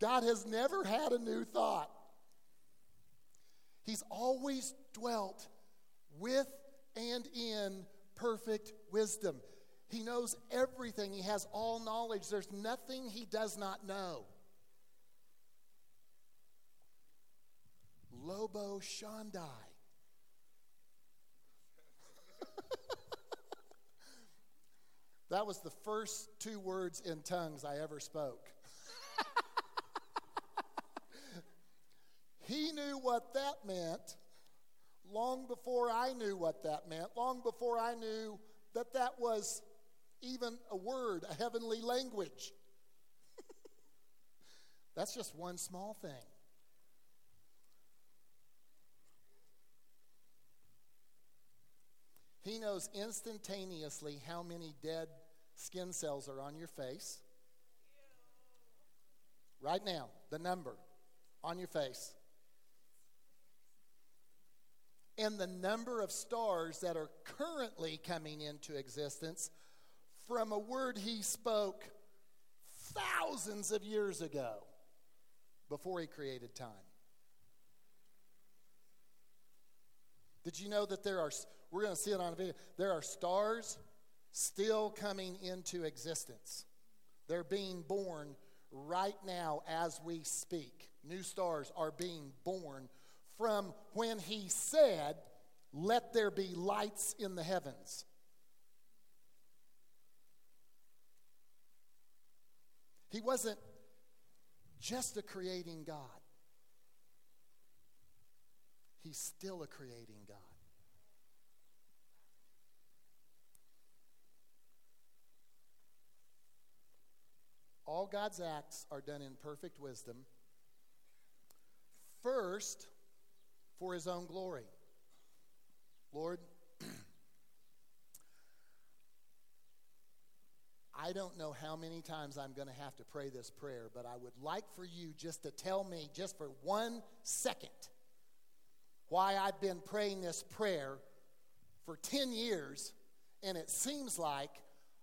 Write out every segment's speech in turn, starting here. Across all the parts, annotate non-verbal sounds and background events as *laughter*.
God has never had a new thought. He's always dwelt with and in perfect wisdom. He knows everything, He has all knowledge. There's nothing He does not know. Lobo Shandai. *laughs* that was the first two words in tongues I ever spoke. He knew what that meant long before I knew what that meant, long before I knew that that was even a word, a heavenly language. *laughs* That's just one small thing. He knows instantaneously how many dead skin cells are on your face. Right now, the number on your face. And the number of stars that are currently coming into existence from a word he spoke thousands of years ago before he created time. Did you know that there are, we're going to see it on a video, there are stars still coming into existence? They're being born right now as we speak. New stars are being born from when he said, Let there be lights in the heavens. He wasn't just a creating God. He's still a creating God. All God's acts are done in perfect wisdom. First, for his own glory. Lord, *clears throat* I don't know how many times I'm going to have to pray this prayer, but I would like for you just to tell me, just for one second, why I've been praying this prayer for 10 years, and it seems like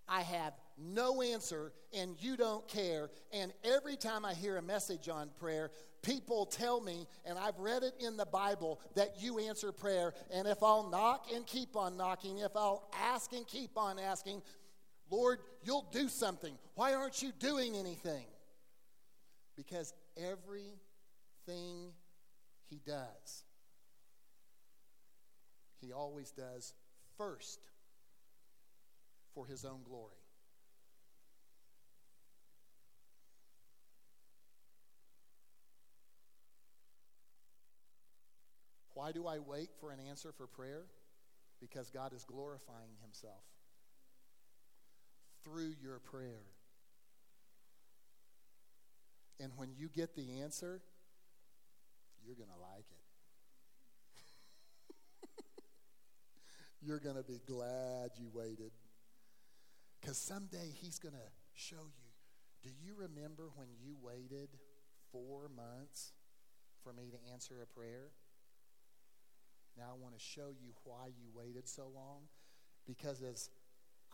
I have no answer and you don't care. And every time I hear a message on prayer, people tell me, and I've read it in the Bible, that you answer prayer. And if I'll knock and keep on knocking, if I'll ask and keep on asking, Lord, you'll do something. Why aren't you doing anything? Because everything He does he always does first for his own glory. Why do I wait for an answer for prayer? Because God is glorifying himself through your prayer. And when you get the answer, you're going to like it. *laughs* You're going to be glad you waited. Because someday He's going to show you. Do you remember when you waited four months for me to answer a prayer? Now I want to show you why you waited so long. Because as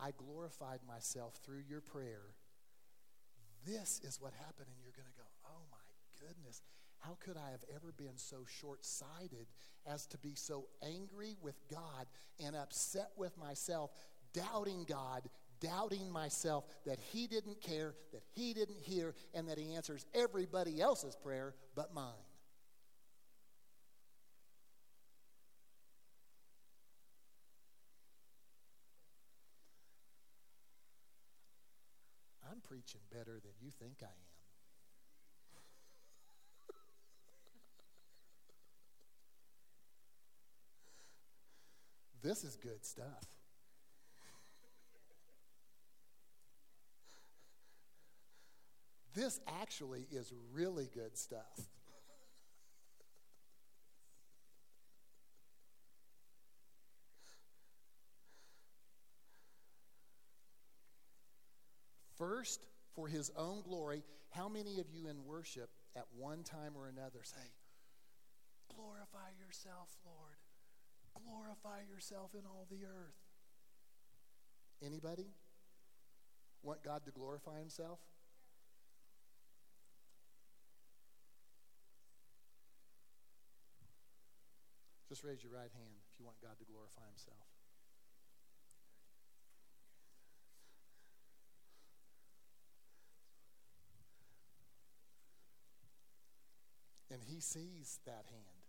I glorified myself through your prayer, this is what happened, and you're going to go, oh my goodness. How could I have ever been so short sighted as to be so angry with God and upset with myself, doubting God, doubting myself that He didn't care, that He didn't hear, and that He answers everybody else's prayer but mine? I'm preaching better than you think I am. This is good stuff. This actually is really good stuff. First, for his own glory. How many of you in worship at one time or another say, Glorify yourself, Lord. Glorify yourself in all the earth. Anybody want God to glorify himself? Just raise your right hand if you want God to glorify himself. Sees that hand.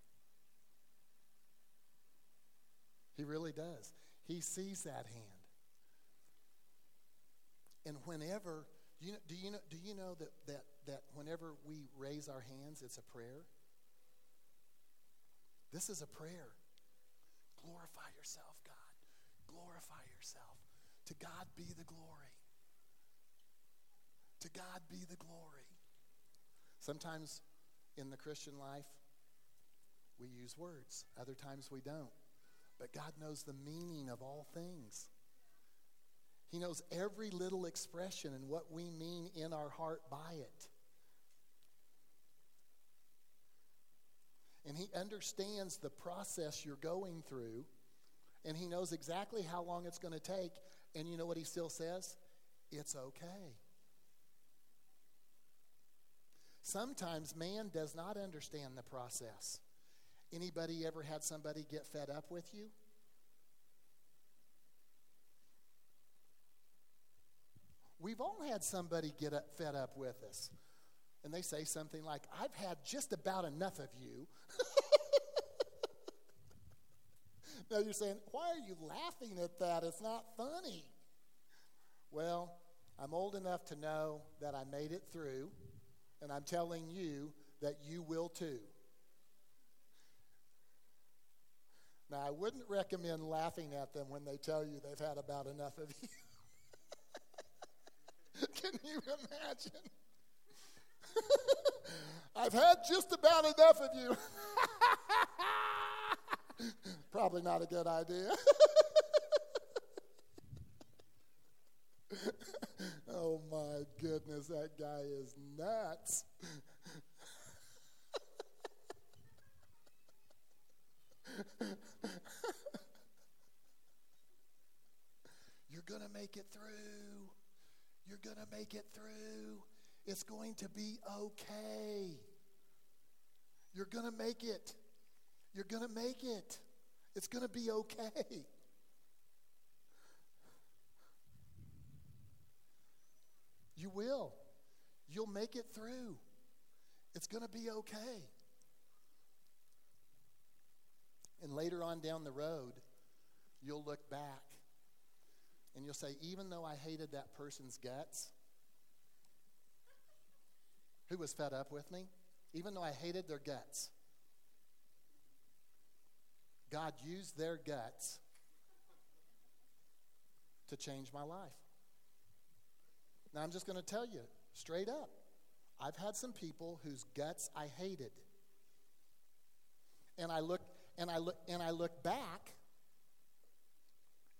He really does. He sees that hand. And whenever you know, do you know do you know that, that that whenever we raise our hands, it's a prayer? This is a prayer. Glorify yourself, God. Glorify yourself. To God be the glory. To God be the glory. Sometimes in the Christian life, we use words, other times we don't. But God knows the meaning of all things. He knows every little expression and what we mean in our heart by it. And He understands the process you're going through, and He knows exactly how long it's going to take. And you know what He still says? It's okay. Sometimes man does not understand the process. Anybody ever had somebody get fed up with you? We've all had somebody get up, fed up with us. And they say something like, I've had just about enough of you. *laughs* now you're saying, why are you laughing at that? It's not funny. Well, I'm old enough to know that I made it through, and I'm telling you that you will too. Now, I wouldn't recommend laughing at them when they tell you they've had about enough of you. *laughs* Can you imagine? *laughs* I've had just about enough of you. *laughs* Probably not a good idea. oh my goodness, that guy is nuts. You're going to make it through. You're going to make it through. It's going to be okay. You're going to make it. You're going to make it. It's going to be okay. You will. You'll make it through. It's going to be okay. And later on down the road, you'll look back and you'll say, even though I hated that person's guts, who was fed up with me, even though I hated their guts, God used their guts to change my life. Now, I'm just going to tell you straight up I've had some people whose guts I hated. And I look and I look and I look back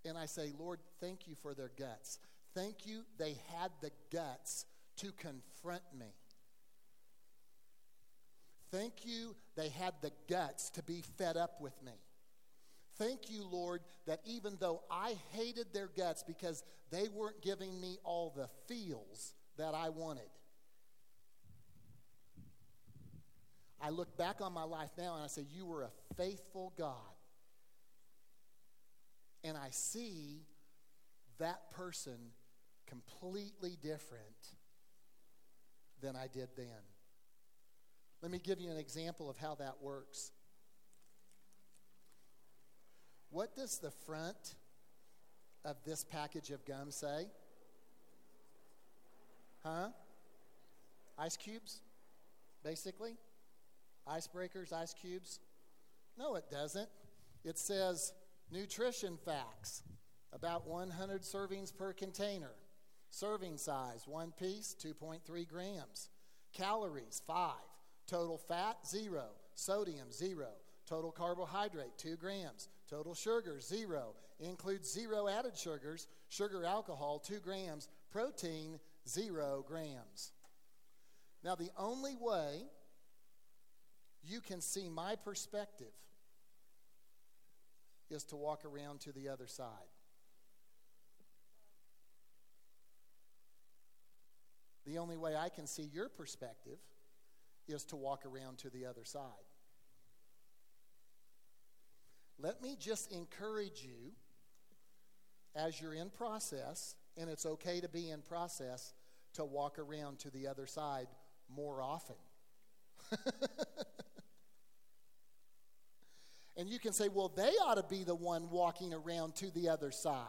and I say, Lord, thank you for their guts. Thank you, they had the guts to confront me. Thank you, they had the guts to be fed up with me. Thank you, Lord, that even though I hated their guts because they weren't giving me all the feels that I wanted, I look back on my life now and I say, You were a faithful God. And I see that person completely different than I did then. Let me give you an example of how that works. What does the front of this package of gum say? Huh? Ice cubes, basically? Icebreakers, ice cubes? No, it doesn't. It says nutrition facts about 100 servings per container. Serving size, one piece, 2.3 grams. Calories, 5. Total fat, 0. Sodium, 0. Total carbohydrate, 2 grams. Total sugar, 0. Includes 0 added sugars. Sugar alcohol, 2 grams. Protein, 0 grams. Now, the only way you can see my perspective is to walk around to the other side. The only way I can see your perspective is to walk around to the other side. let me just encourage you as you're in process, and it's okay to be in process, to walk around to the other side more often. *laughs* and you can say, well, they ought to be the one walking around to the other side.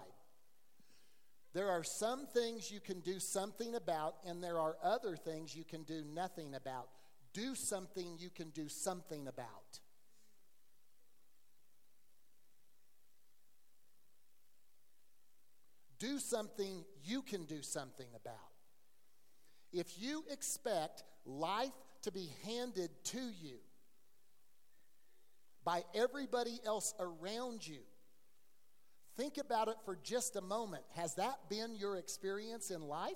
There are some things you can do something about, and there are other things you can do nothing about. Do something you can do something about. Do something you can do something about. If you expect life to be handed to you by everybody else around you, think about it for just a moment. Has that been your experience in life?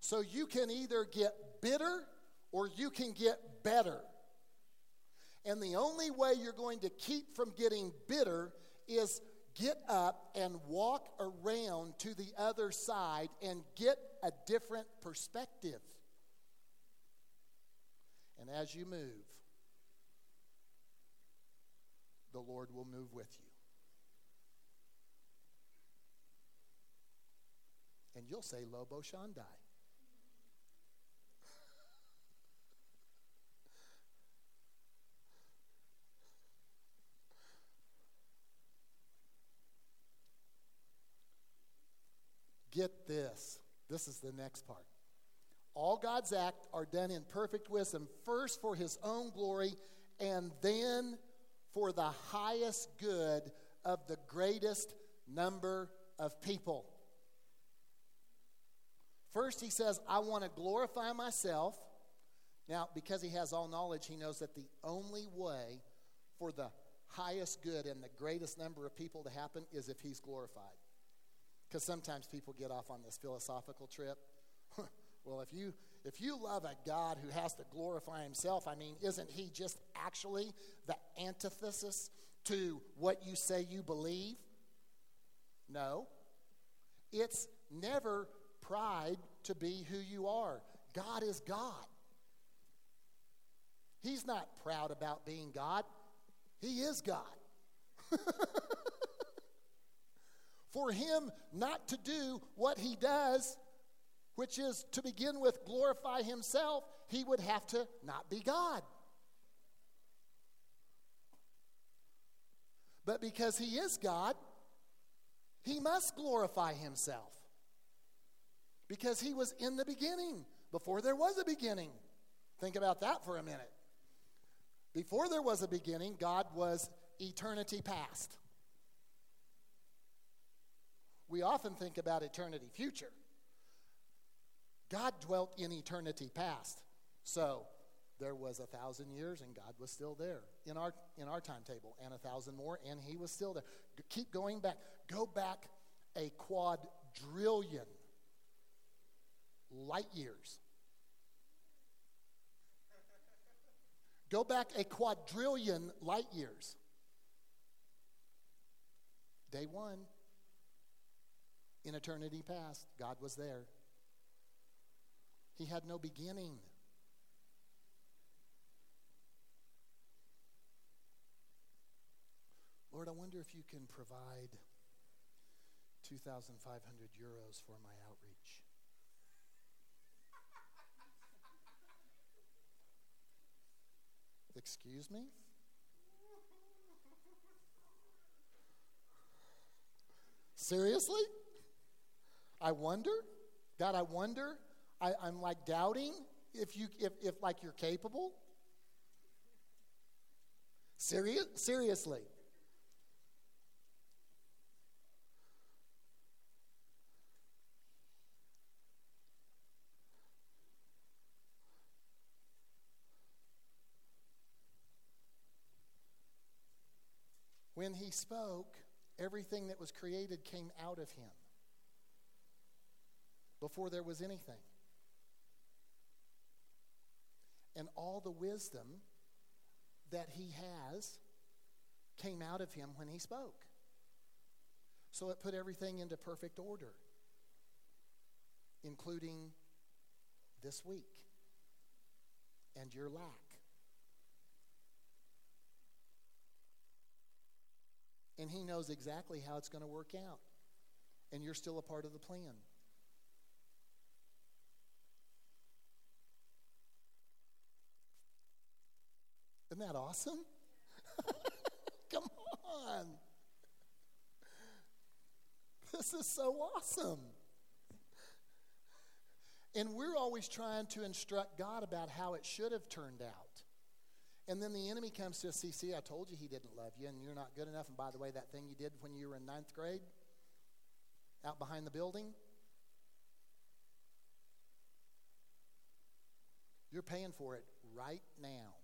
So you can either get bitter or you can get better. And the only way you're going to keep from getting bitter is get up and walk around to the other side and get a different perspective. And as you move, the Lord will move with you. And you'll say, Lobo Shandai. Get this. This is the next part. All God's acts are done in perfect wisdom, first for his own glory, and then for the highest good of the greatest number of people. First, he says, I want to glorify myself. Now, because he has all knowledge, he knows that the only way for the highest good and the greatest number of people to happen is if he's glorified. Because sometimes people get off on this philosophical trip. *laughs* well, if you if you love a God who has to glorify himself, I mean, isn't he just actually the antithesis to what you say you believe? No. It's never pride to be who you are. God is God. He's not proud about being God, He is God. *laughs* For him not to do what he does, which is to begin with glorify himself, he would have to not be God. But because he is God, he must glorify himself. Because he was in the beginning, before there was a beginning. Think about that for a minute. Before there was a beginning, God was eternity past we often think about eternity future. God dwelt in eternity past. So there was a thousand years and God was still there in our, in our timetable, and a thousand more, and he was still there. Keep going back. Go back a quadrillion light years. Go back a quadrillion light years. Day one, in eternity past, God was there. He had no beginning. Lord, I wonder if you can provide 2,500 euros for my outreach. Excuse me? Seriously? I wonder, God, I wonder. I, I'm like doubting if you if, if like you're capable. Serious, seriously. When he spoke, everything that was created came out of him before there was anything. And all the wisdom that he has came out of him when he spoke. So it put everything into perfect order, including this week and your lack. And He knows exactly how it's going to work out. And you're still a part of the plan. Isn't that awesome? *laughs* Come on. This is so awesome. And we're always trying to instruct God about how it should have turned out. And then the enemy comes to us, see, see, I told you he didn't love you and you're not good enough. And by the way, that thing you did when you were in ninth grade out behind the building, you're paying for it right now.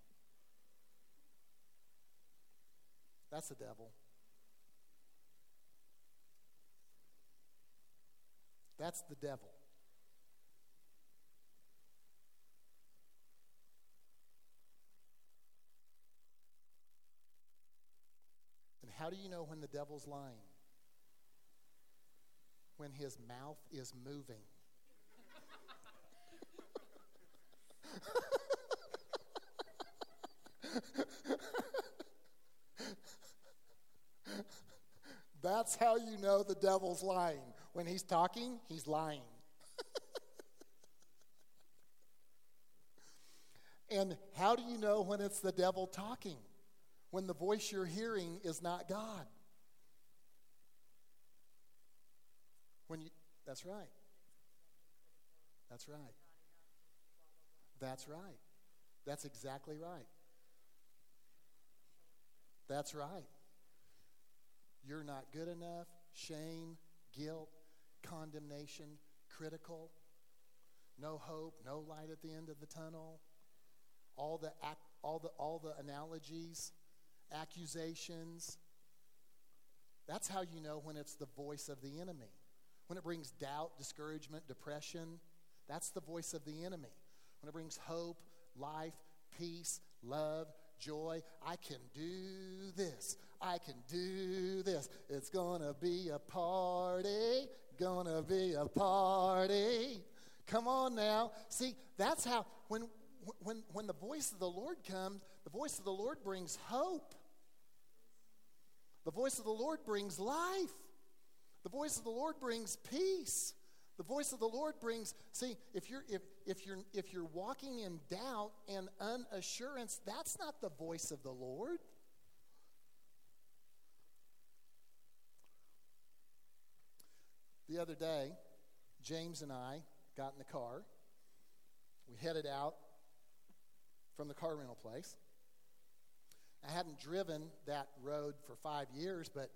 That's the devil. That's the devil. And how do you know when the devil's lying? When his mouth is moving. *laughs* *laughs* That's how you know the devil's lying. When he's talking, he's lying. *laughs* and how do you know when it's the devil talking? When the voice you're hearing is not God. When you That's right. That's right. That's right. That's exactly right. That's right. You're not good enough, shame, guilt, condemnation, critical, no hope, no light at the end of the tunnel, all the, all the, all the analogies, accusations. That's how you know when it's the voice of the enemy. When it brings doubt, discouragement, depression, that's the voice of the enemy. When it brings hope, life, peace, love, joy, I can do this. I can do this. It's gonna be a party. Gonna be a party. Come on now. See, that's how when when when the voice of the Lord comes, the voice of the Lord brings hope. The voice of the Lord brings life. The voice of the Lord brings peace. The voice of the Lord brings, see, if you're if, if you're if you're walking in doubt and unassurance, that's not the voice of the Lord. The other day, James and I got in the car. We headed out from the car rental place. I hadn't driven that road for five years, but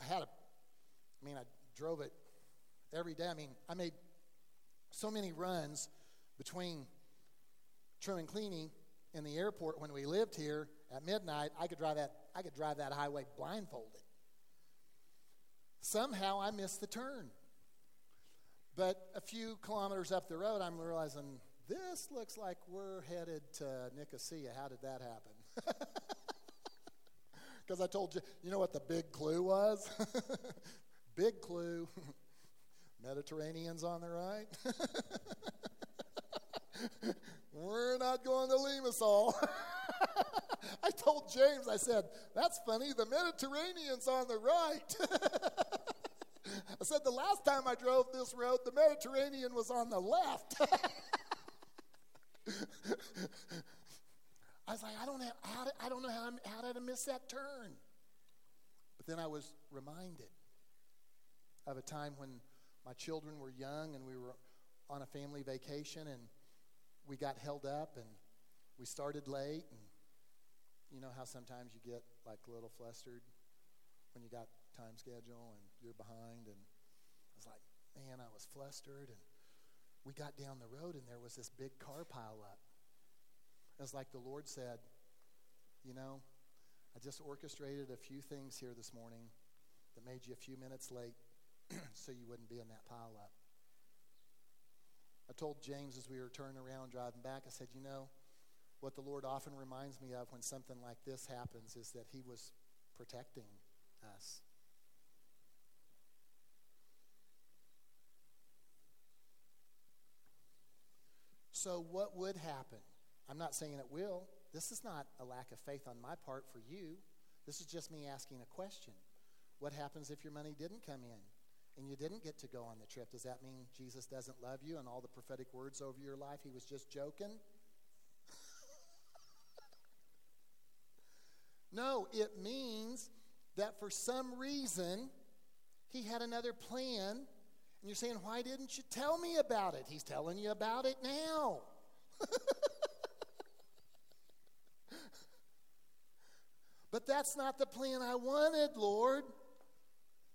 I had a, I mean, I drove it every day. I mean, I made so many runs between Truman Cleaning in the airport when we lived here at midnight. I could drive that, I could drive that highway blindfolded. Somehow I missed the turn. But a few kilometers up the road, I'm realizing this looks like we're headed to Nicosia. How did that happen? *laughs* Because I told you, you know what the big clue was? *laughs* big clue *laughs* Mediterranean's on the right. we're not going to Limassol. *laughs* I told James, I said, that's funny, the Mediterranean's on the right. *laughs* I said, the last time I drove this road, the Mediterranean was on the left. *laughs* I was like, I don't know how, to, I don't know how, how did I miss that turn? But then I was reminded of a time when my children were young and we were on a family vacation and we got held up and we started late and you know how sometimes you get like a little flustered when you got time schedule and you're behind and I was like, man, I was flustered and we got down the road and there was this big car pile up. It was like the Lord said, you know, I just orchestrated a few things here this morning that made you a few minutes late *clears throat* so you wouldn't be in that pile up. I told James as we were turning around driving back, I said, you know, what the Lord often reminds me of when something like this happens is that He was protecting us. So, what would happen? I'm not saying it will. This is not a lack of faith on my part for you. This is just me asking a question. What happens if your money didn't come in and you didn't get to go on the trip? Does that mean Jesus doesn't love you and all the prophetic words over your life, he was just joking? No, it means that for some reason he had another plan. And you're saying, why didn't you tell me about it? He's telling you about it now. *laughs* but that's not the plan I wanted, Lord.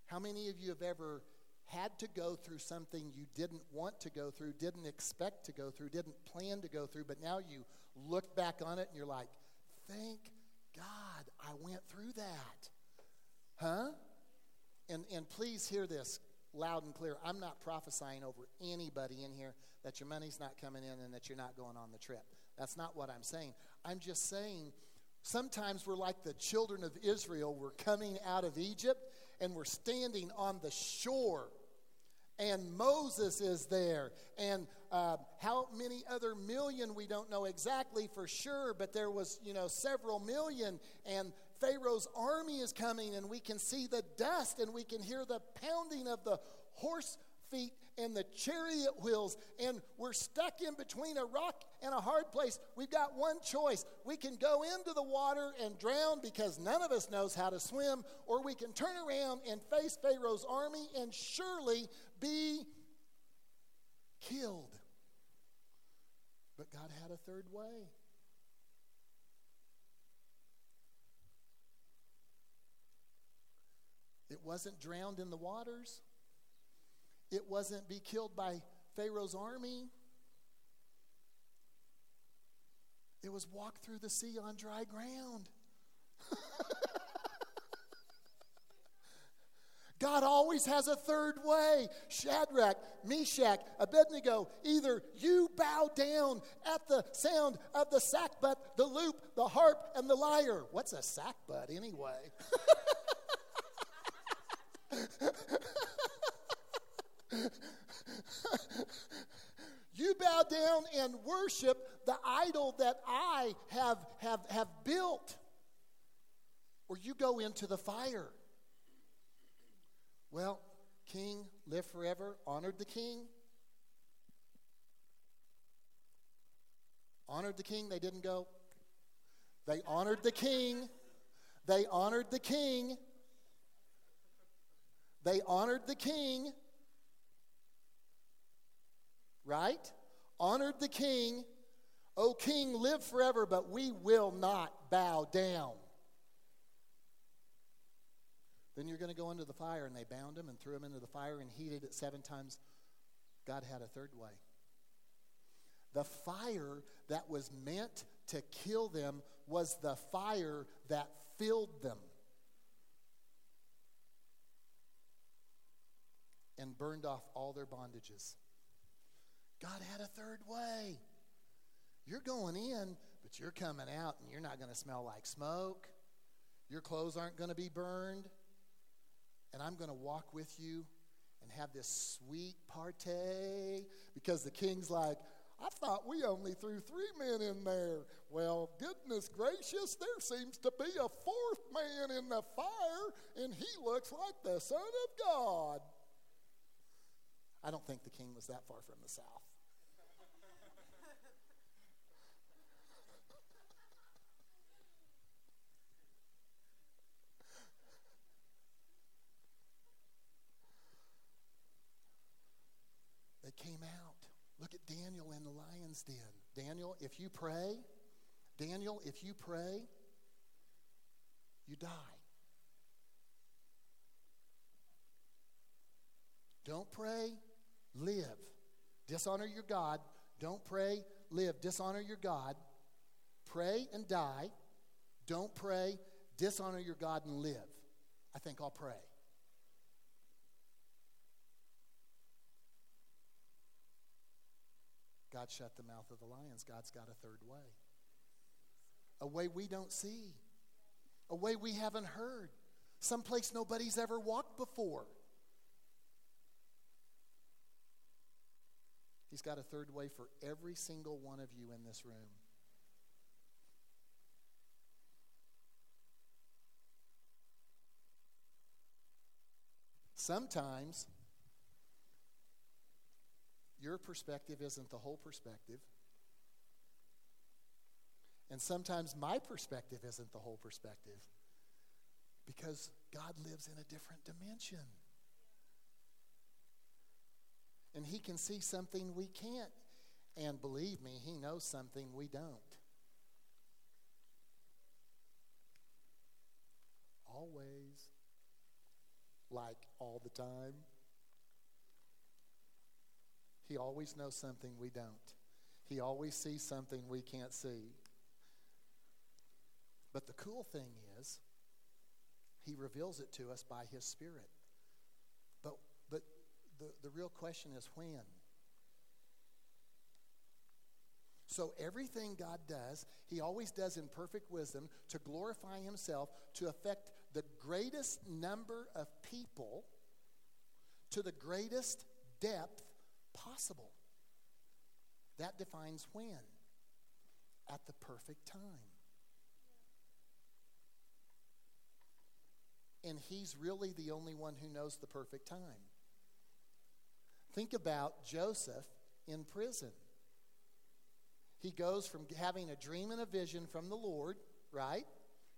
How many of you have ever had to go through something you didn't want to go through, didn't expect to go through, didn't plan to go through, but now you look back on it and you're like, thank God I went through that? Huh? And, and please hear this loud and clear. I'm not prophesying over anybody in here that your money's not coming in and that you're not going on the trip. That's not what I'm saying. I'm just saying sometimes we're like the children of Israel. We're coming out of Egypt and we're standing on the shore. And Moses is there. And uh, how many other million, we don't know exactly for sure, but there was, you know, several million. And Pharaoh's army is coming, and we can see the dust, and we can hear the pounding of the horse feet and the chariot wheels, and we're stuck in between a rock and a hard place. We've got one choice. We can go into the water and drown because none of us knows how to swim, or we can turn around and face Pharaoh's army and surely be killed. But God had a third way. It wasn't drowned in the waters. It wasn't be killed by Pharaoh's army. It was walk through the sea on dry ground. *laughs* God always has a third way. Shadrach, Meshach, Abednego, either you bow down at the sound of the sackbut, the loop, the harp, and the lyre. What's a sackbut anyway? *laughs* *laughs* you bow down and worship the idol that I have, have, have built, or you go into the fire. Well, king, live forever, honored the king. Honored the king, they didn't go. They honored the king. They honored the king. They honored the king, right? Honored the king. O king, live forever, but we will not bow down. Then you're going to go into the fire, and they bound him and threw him into the fire and heated it seven times. God had a third way. The fire that was meant to kill them was the fire that filled them. and burned off all their bondages. God had a third way. You're going in, but you're coming out, and you're not going to smell like smoke. Your clothes aren't going to be burned. And I'm going to walk with you and have this sweet party because the king's like, I thought we only threw three men in there. Well, goodness gracious, there seems to be a fourth man in the fire, and he looks like the Son of God. I don't think the king was that far from the south. they came out. Look at Daniel in the lion's den. Daniel, if you pray, Daniel, if you pray, you die. Don't pray, live. Dishonor your God. Don't pray, live. Dishonor your God. Pray and die. Don't pray, dishonor your God and live. I think I'll pray. God shut the mouth of the lions. God's got a third way. A way we don't see, a way we haven't heard, someplace nobody's ever walked before. He's got a third way for every single one of you in this room. Sometimes your perspective isn't the whole perspective. And sometimes my perspective isn't the whole perspective because God lives in a different dimension. And He can see something we can't. And believe me, He knows something we don't. Always. Like all the time. He always knows something we don't. He always sees something we can't see. But the cool thing is, he reveals it to us by his spirit. But but the, the real question is when? So everything God does, he always does in perfect wisdom to glorify himself, to affect the greatest number of people to the greatest depth possible. That defines when. At the perfect time. And he's really the only one who knows the perfect time. Think about Joseph in prison. He goes from having a dream and a vision from the Lord, right?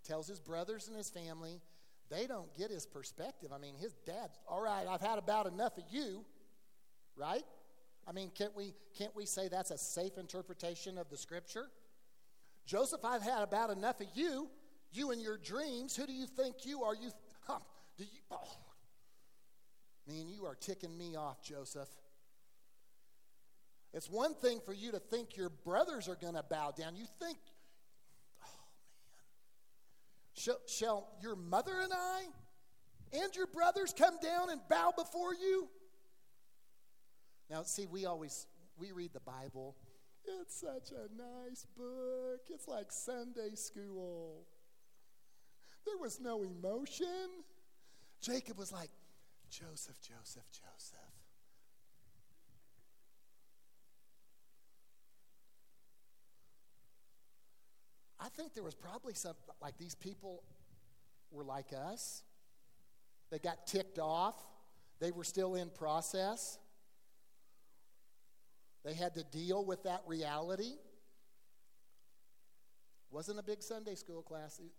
Tells his brothers and his family. They don't get his perspective. I mean, his dad's, all right, I've had about enough of you, right? I mean, can't we, can't we say that's a safe interpretation of the scripture? Joseph, I've had about enough of you, you and your dreams. Who do you think you are? You, huh, do you, oh. Man, you are ticking me off, Joseph. It's one thing for you to think your brothers are going to bow down. You think, oh man, shall, shall your mother and I and your brothers come down and bow before you? Now, see, we always we read the Bible. It's such a nice book. It's like Sunday school. There was no emotion. Jacob was like, Joseph, Joseph, Joseph. I think there was probably some, like these people were like us. They got ticked off. They were still in process. They had to deal with that reality. Wasn't a big Sunday school class. You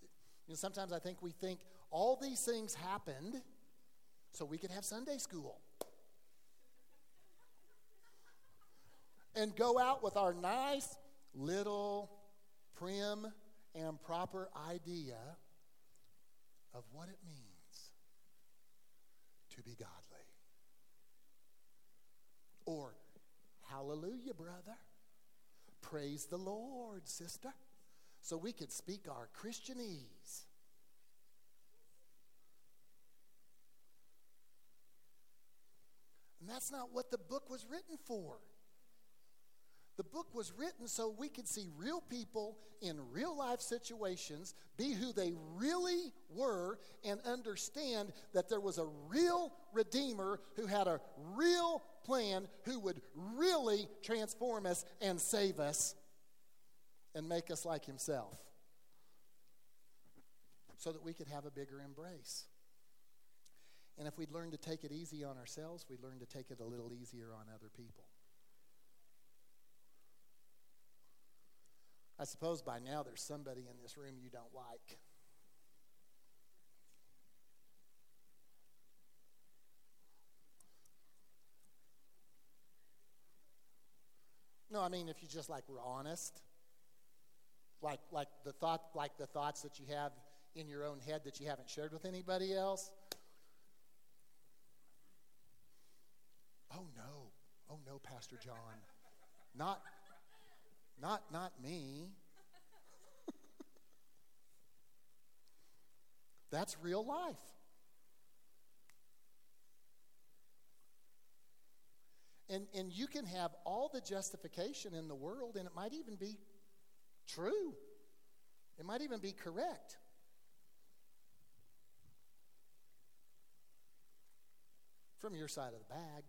know, sometimes I think we think all these things happened so we could have Sunday school. and go out with our nice little prim and proper idea of what it means to be godly. Or Hallelujah, brother. Praise the Lord, sister. So we could speak our Christianese. And that's not what the book was written for. The book was written so we could see real people in real life situations, be who they really were, and understand that there was a real Redeemer who had a real plan who would really transform us and save us and make us like Himself so that we could have a bigger embrace. And if we'd learn to take it easy on ourselves, we'd learn to take it a little easier on other people. I suppose by now there's somebody in this room you don't like. No, I mean if you just like were honest. Like like the thought like the thoughts that you have in your own head that you haven't shared with anybody else. Oh no. Oh no, Pastor John. Not not not me. That's real life. And, and you can have all the justification in the world, and it might even be true. It might even be correct. From your side of the bag.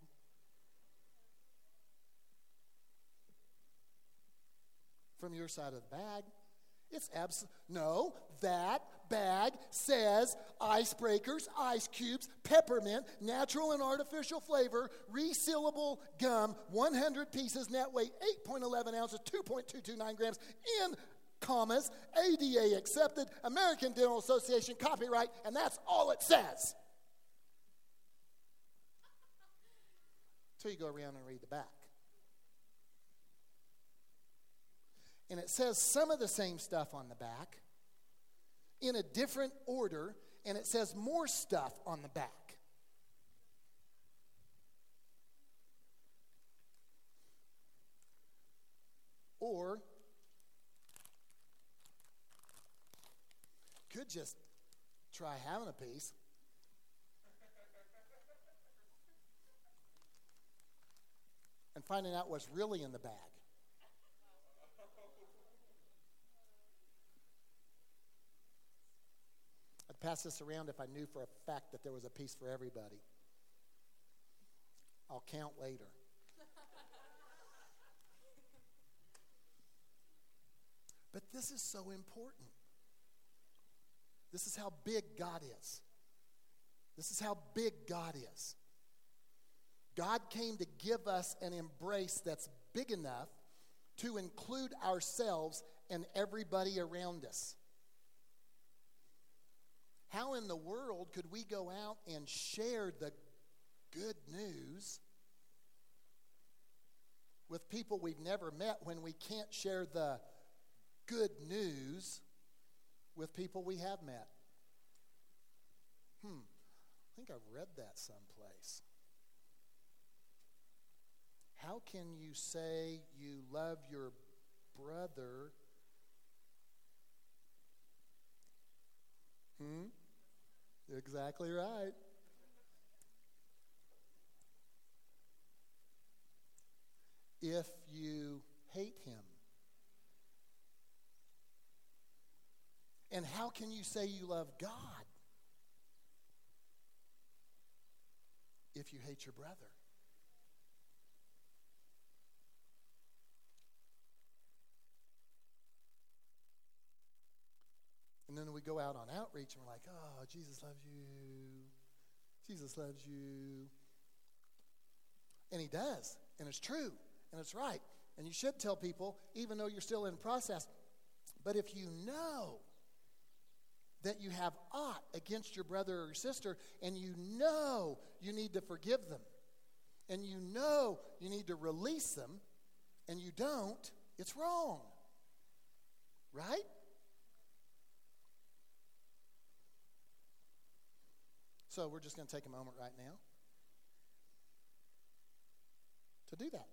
From your side of the bag. It's abs no, that bag says icebreakers, ice cubes, peppermint, natural and artificial flavor, resealable gum, 100 pieces, net weight 8.11 ounces, 2.229 grams in commas, ADA accepted, American Dental Association copyright, and that's all it says. So you go around and read the back. And it says some of the same stuff on the back in a different order, and it says more stuff on the back. Or could just try having a piece. and finding out what's really in the bag. Pass this around if I knew for a fact that there was a piece for everybody. I'll count later. *laughs* but this is so important. This is how big God is. This is how big God is. God came to give us an embrace that's big enough to include ourselves and everybody around us. How in the world could we go out and share the good news with people we've never met when we can't share the good news with people we have met? Hmm, I think I've read that someplace. How can you say you love your brother? Hmm? Exactly right. If you hate him. And how can you say you love God if you hate your brother? And then we go out on outreach and we're like, oh, Jesus loves you. Jesus loves you. And he does. And it's true. And it's right. And you should tell people, even though you're still in process. But if you know that you have aught against your brother or sister, and you know you need to forgive them, and you know you need to release them, and you don't, it's wrong. Right? So we're just going to take a moment right now to do that.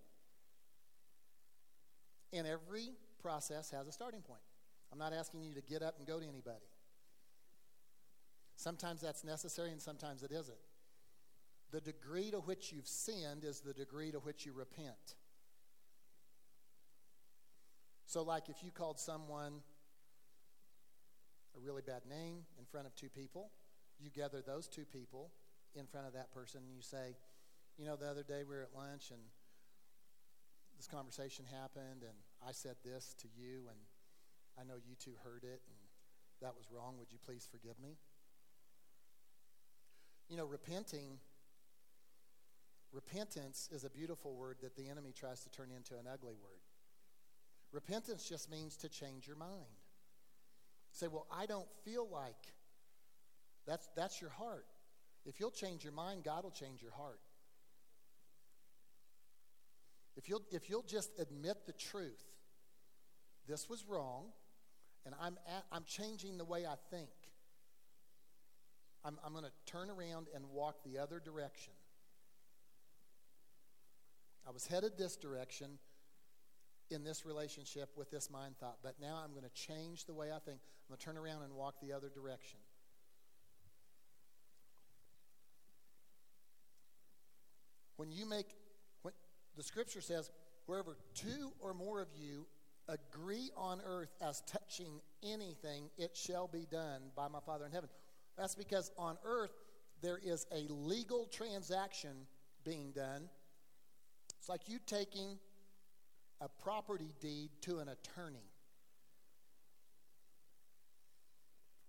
And every process has a starting point. I'm not asking you to get up and go to anybody. Sometimes that's necessary and sometimes it isn't. The degree to which you've sinned is the degree to which you repent. So, like if you called someone a really bad name in front of two people, you gather those two people in front of that person and you say, you know, the other day we were at lunch and this conversation happened and I said this to you and I know you two heard it and that was wrong. Would you please forgive me? You know, repenting, repentance is a beautiful word that the enemy tries to turn into an ugly word. Repentance just means to change your mind. Say, well, I don't feel like that's, that's your heart. If you'll change your mind, God will change your heart. If you'll, if you'll just admit the truth, this was wrong, and I'm, at, I'm changing the way I think. I'm, I'm going to turn around and walk the other direction. I was headed this direction in this relationship with this mind thought, but now I'm going to change the way I think. I'm going to turn around and walk the other direction. When you make, when, the scripture says, wherever two or more of you agree on earth as touching anything, it shall be done by my Father in heaven. That's because on earth there is a legal transaction being done. It's like you taking a property deed to an attorney.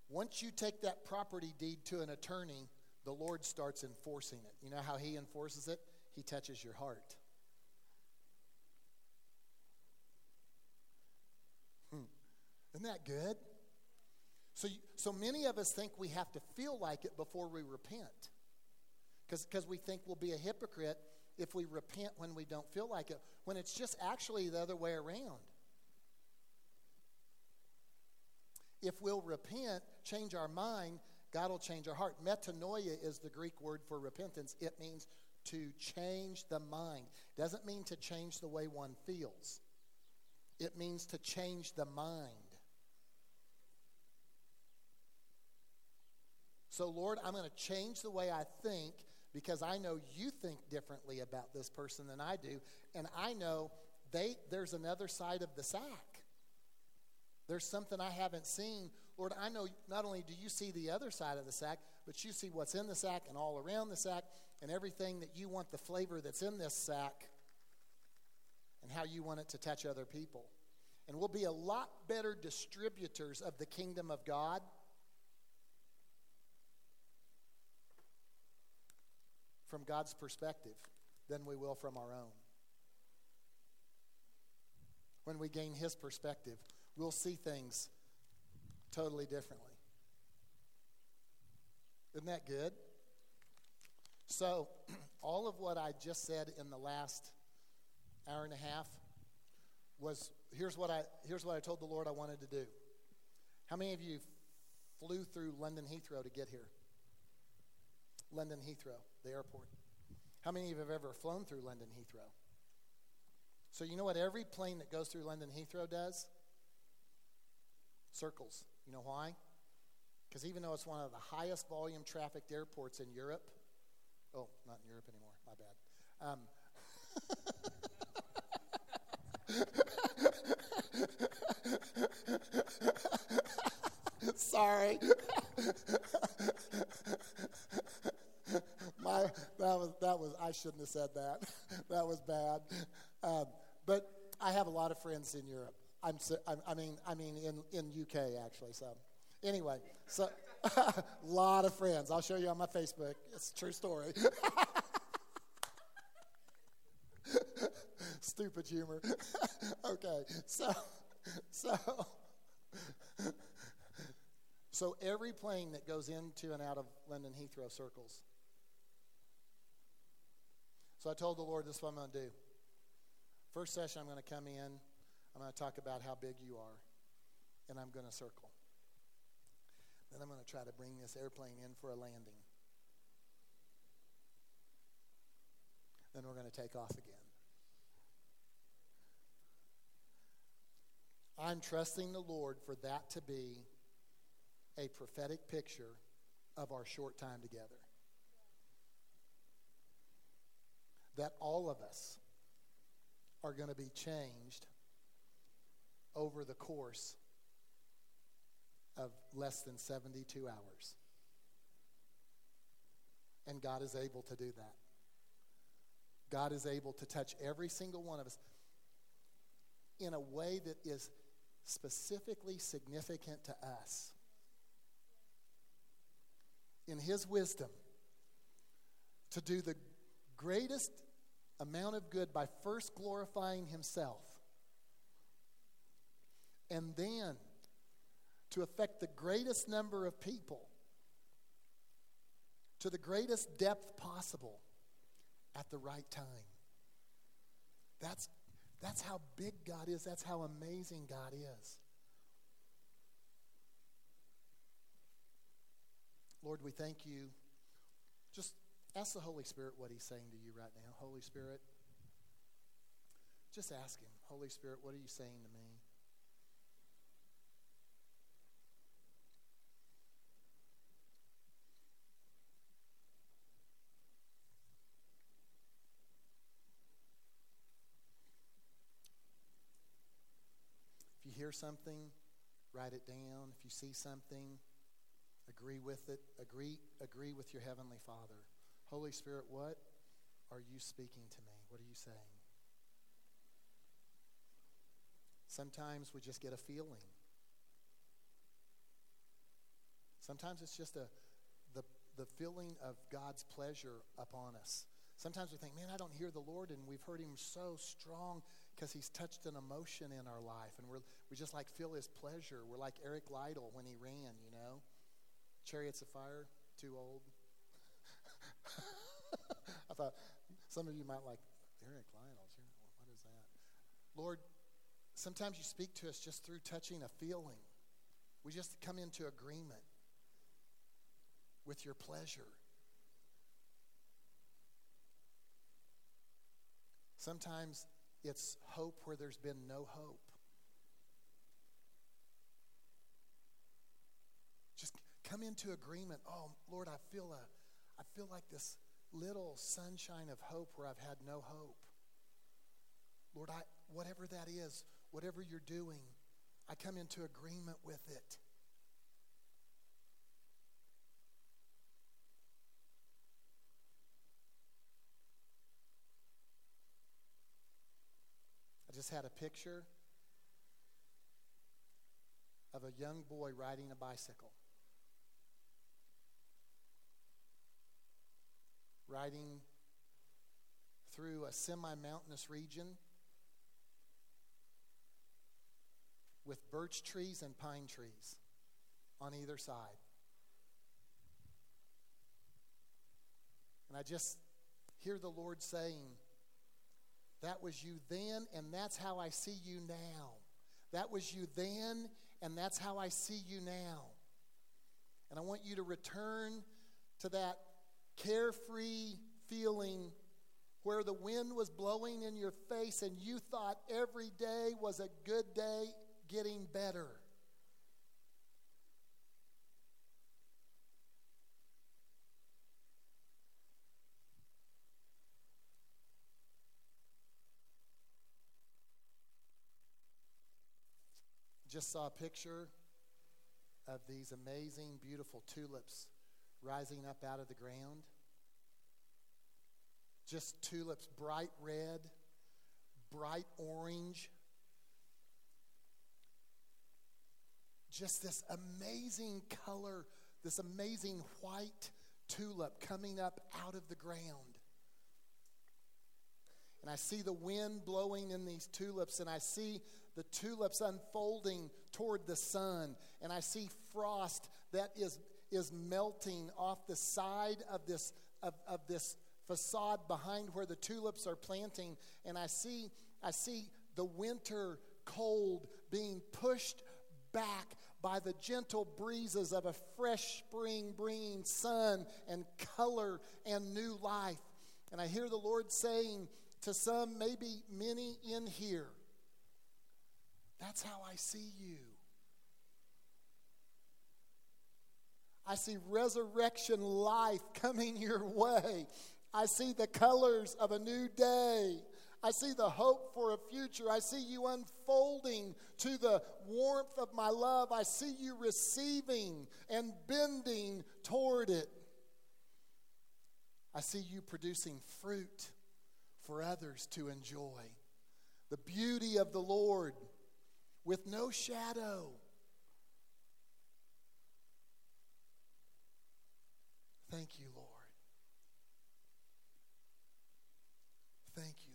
Once you take that property deed to an attorney, the Lord starts enforcing it. You know how He enforces it? He touches your heart. Hmm. Isn't that good? So, so many of us think we have to feel like it before we repent. Because we think we'll be a hypocrite if we repent when we don't feel like it, when it's just actually the other way around. If we'll repent, change our mind, God will change our heart. Metanoia is the Greek word for repentance. It means to change the mind. Doesn't mean to change the way one feels. It means to change the mind. So, Lord, I'm going to change the way I think because I know you think differently about this person than I do. And I know they, there's another side of the sack. There's something I haven't seen. Lord, I know not only do you see the other side of the sack, but you see what's in the sack and all around the sack and everything that you want the flavor that's in this sack and how you want it to touch other people. And we'll be a lot better distributors of the kingdom of God from God's perspective than we will from our own. When we gain His perspective, we'll see things totally differently. Isn't that good? So, *clears throat* all of what I just said in the last hour and a half was here's what I here's what I told the Lord I wanted to do. How many of you flew through London Heathrow to get here? London Heathrow, the airport. How many of you have ever flown through London Heathrow? So, you know what every plane that goes through London Heathrow does? Circles. You know why? Because even though it's one of the highest volume trafficked airports in Europe, oh, not in Europe anymore, my bad. Um, *laughs* Sorry. *laughs* My, that was that was I shouldn't have said that. *laughs* that was bad. Um, but I have a lot of friends in Europe. I'm, I mean I mean in in UK actually. So anyway, so a *laughs* lot of friends. I'll show you on my Facebook. It's a true story. *laughs* Stupid humor. *laughs* okay, so so so every plane that goes into and out of London Heathrow circles so I told the Lord, this is what I'm going to do. First session, I'm going to come in. I'm going to talk about how big you are, and I'm going to circle. Then I'm going to try to bring this airplane in for a landing. Then we're going to take off again. I'm trusting the Lord for that to be a prophetic picture of our short time together. that all of us are going to be changed over the course of less than 72 hours. And God is able to do that. God is able to touch every single one of us in a way that is specifically significant to us. In His wisdom, to do the greatest amount of good by first glorifying himself and then to affect the greatest number of people to the greatest depth possible at the right time. That's, that's how big God is. That's how amazing God is. Lord, we thank you. Just Ask the Holy Spirit what He's saying to you right now. Holy Spirit, just ask Him, Holy Spirit, what are you saying to me? If you hear something, write it down. If you see something, agree with it. Agree, agree with your Heavenly Father. Holy Spirit, what are you speaking to me? What are you saying? Sometimes we just get a feeling. Sometimes it's just a, the, the feeling of God's pleasure upon us. Sometimes we think, man, I don't hear the Lord, and we've heard him so strong because he's touched an emotion in our life, and we're, we just like feel his pleasure. We're like Eric Liddell when he ran, you know? Chariots of Fire, too old. *laughs* I thought some of you might like Eric Liddell. What is that? Lord, sometimes you speak to us just through touching a feeling. We just come into agreement with your pleasure. Sometimes it's hope where there's been no hope. Just come into agreement. Oh, Lord, I feel a I feel like this little sunshine of hope where I've had no hope. Lord, I whatever that is, whatever you're doing, I come into agreement with it. Had a picture of a young boy riding a bicycle. Riding through a semi mountainous region with birch trees and pine trees on either side. And I just hear the Lord saying, that was you then, and that's how I see you now. That was you then, and that's how I see you now. And I want you to return to that carefree feeling where the wind was blowing in your face and you thought every day was a good day getting better. Just saw a picture of these amazing, beautiful tulips rising up out of the ground. Just tulips, bright red, bright orange. Just this amazing color, this amazing white tulip coming up out of the ground. And I see the wind blowing in these tulips, and I see the tulips unfolding toward the sun, and I see frost that is, is melting off the side of this, of, of this facade behind where the tulips are planting, and I see, I see the winter cold being pushed back by the gentle breezes of a fresh spring bringing sun and color and new life. And I hear the Lord saying to some, maybe many in here, that's how I see you. I see resurrection life coming your way. I see the colors of a new day. I see the hope for a future. I see you unfolding to the warmth of my love. I see you receiving and bending toward it. I see you producing fruit for others to enjoy. The beauty of the Lord with no shadow. Thank you, Lord. Thank you.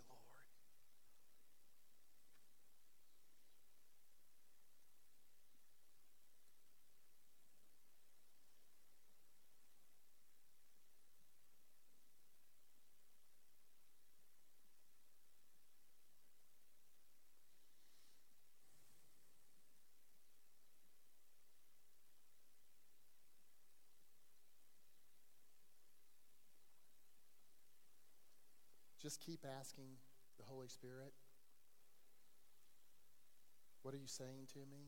Just keep asking the Holy Spirit, What are you saying to me?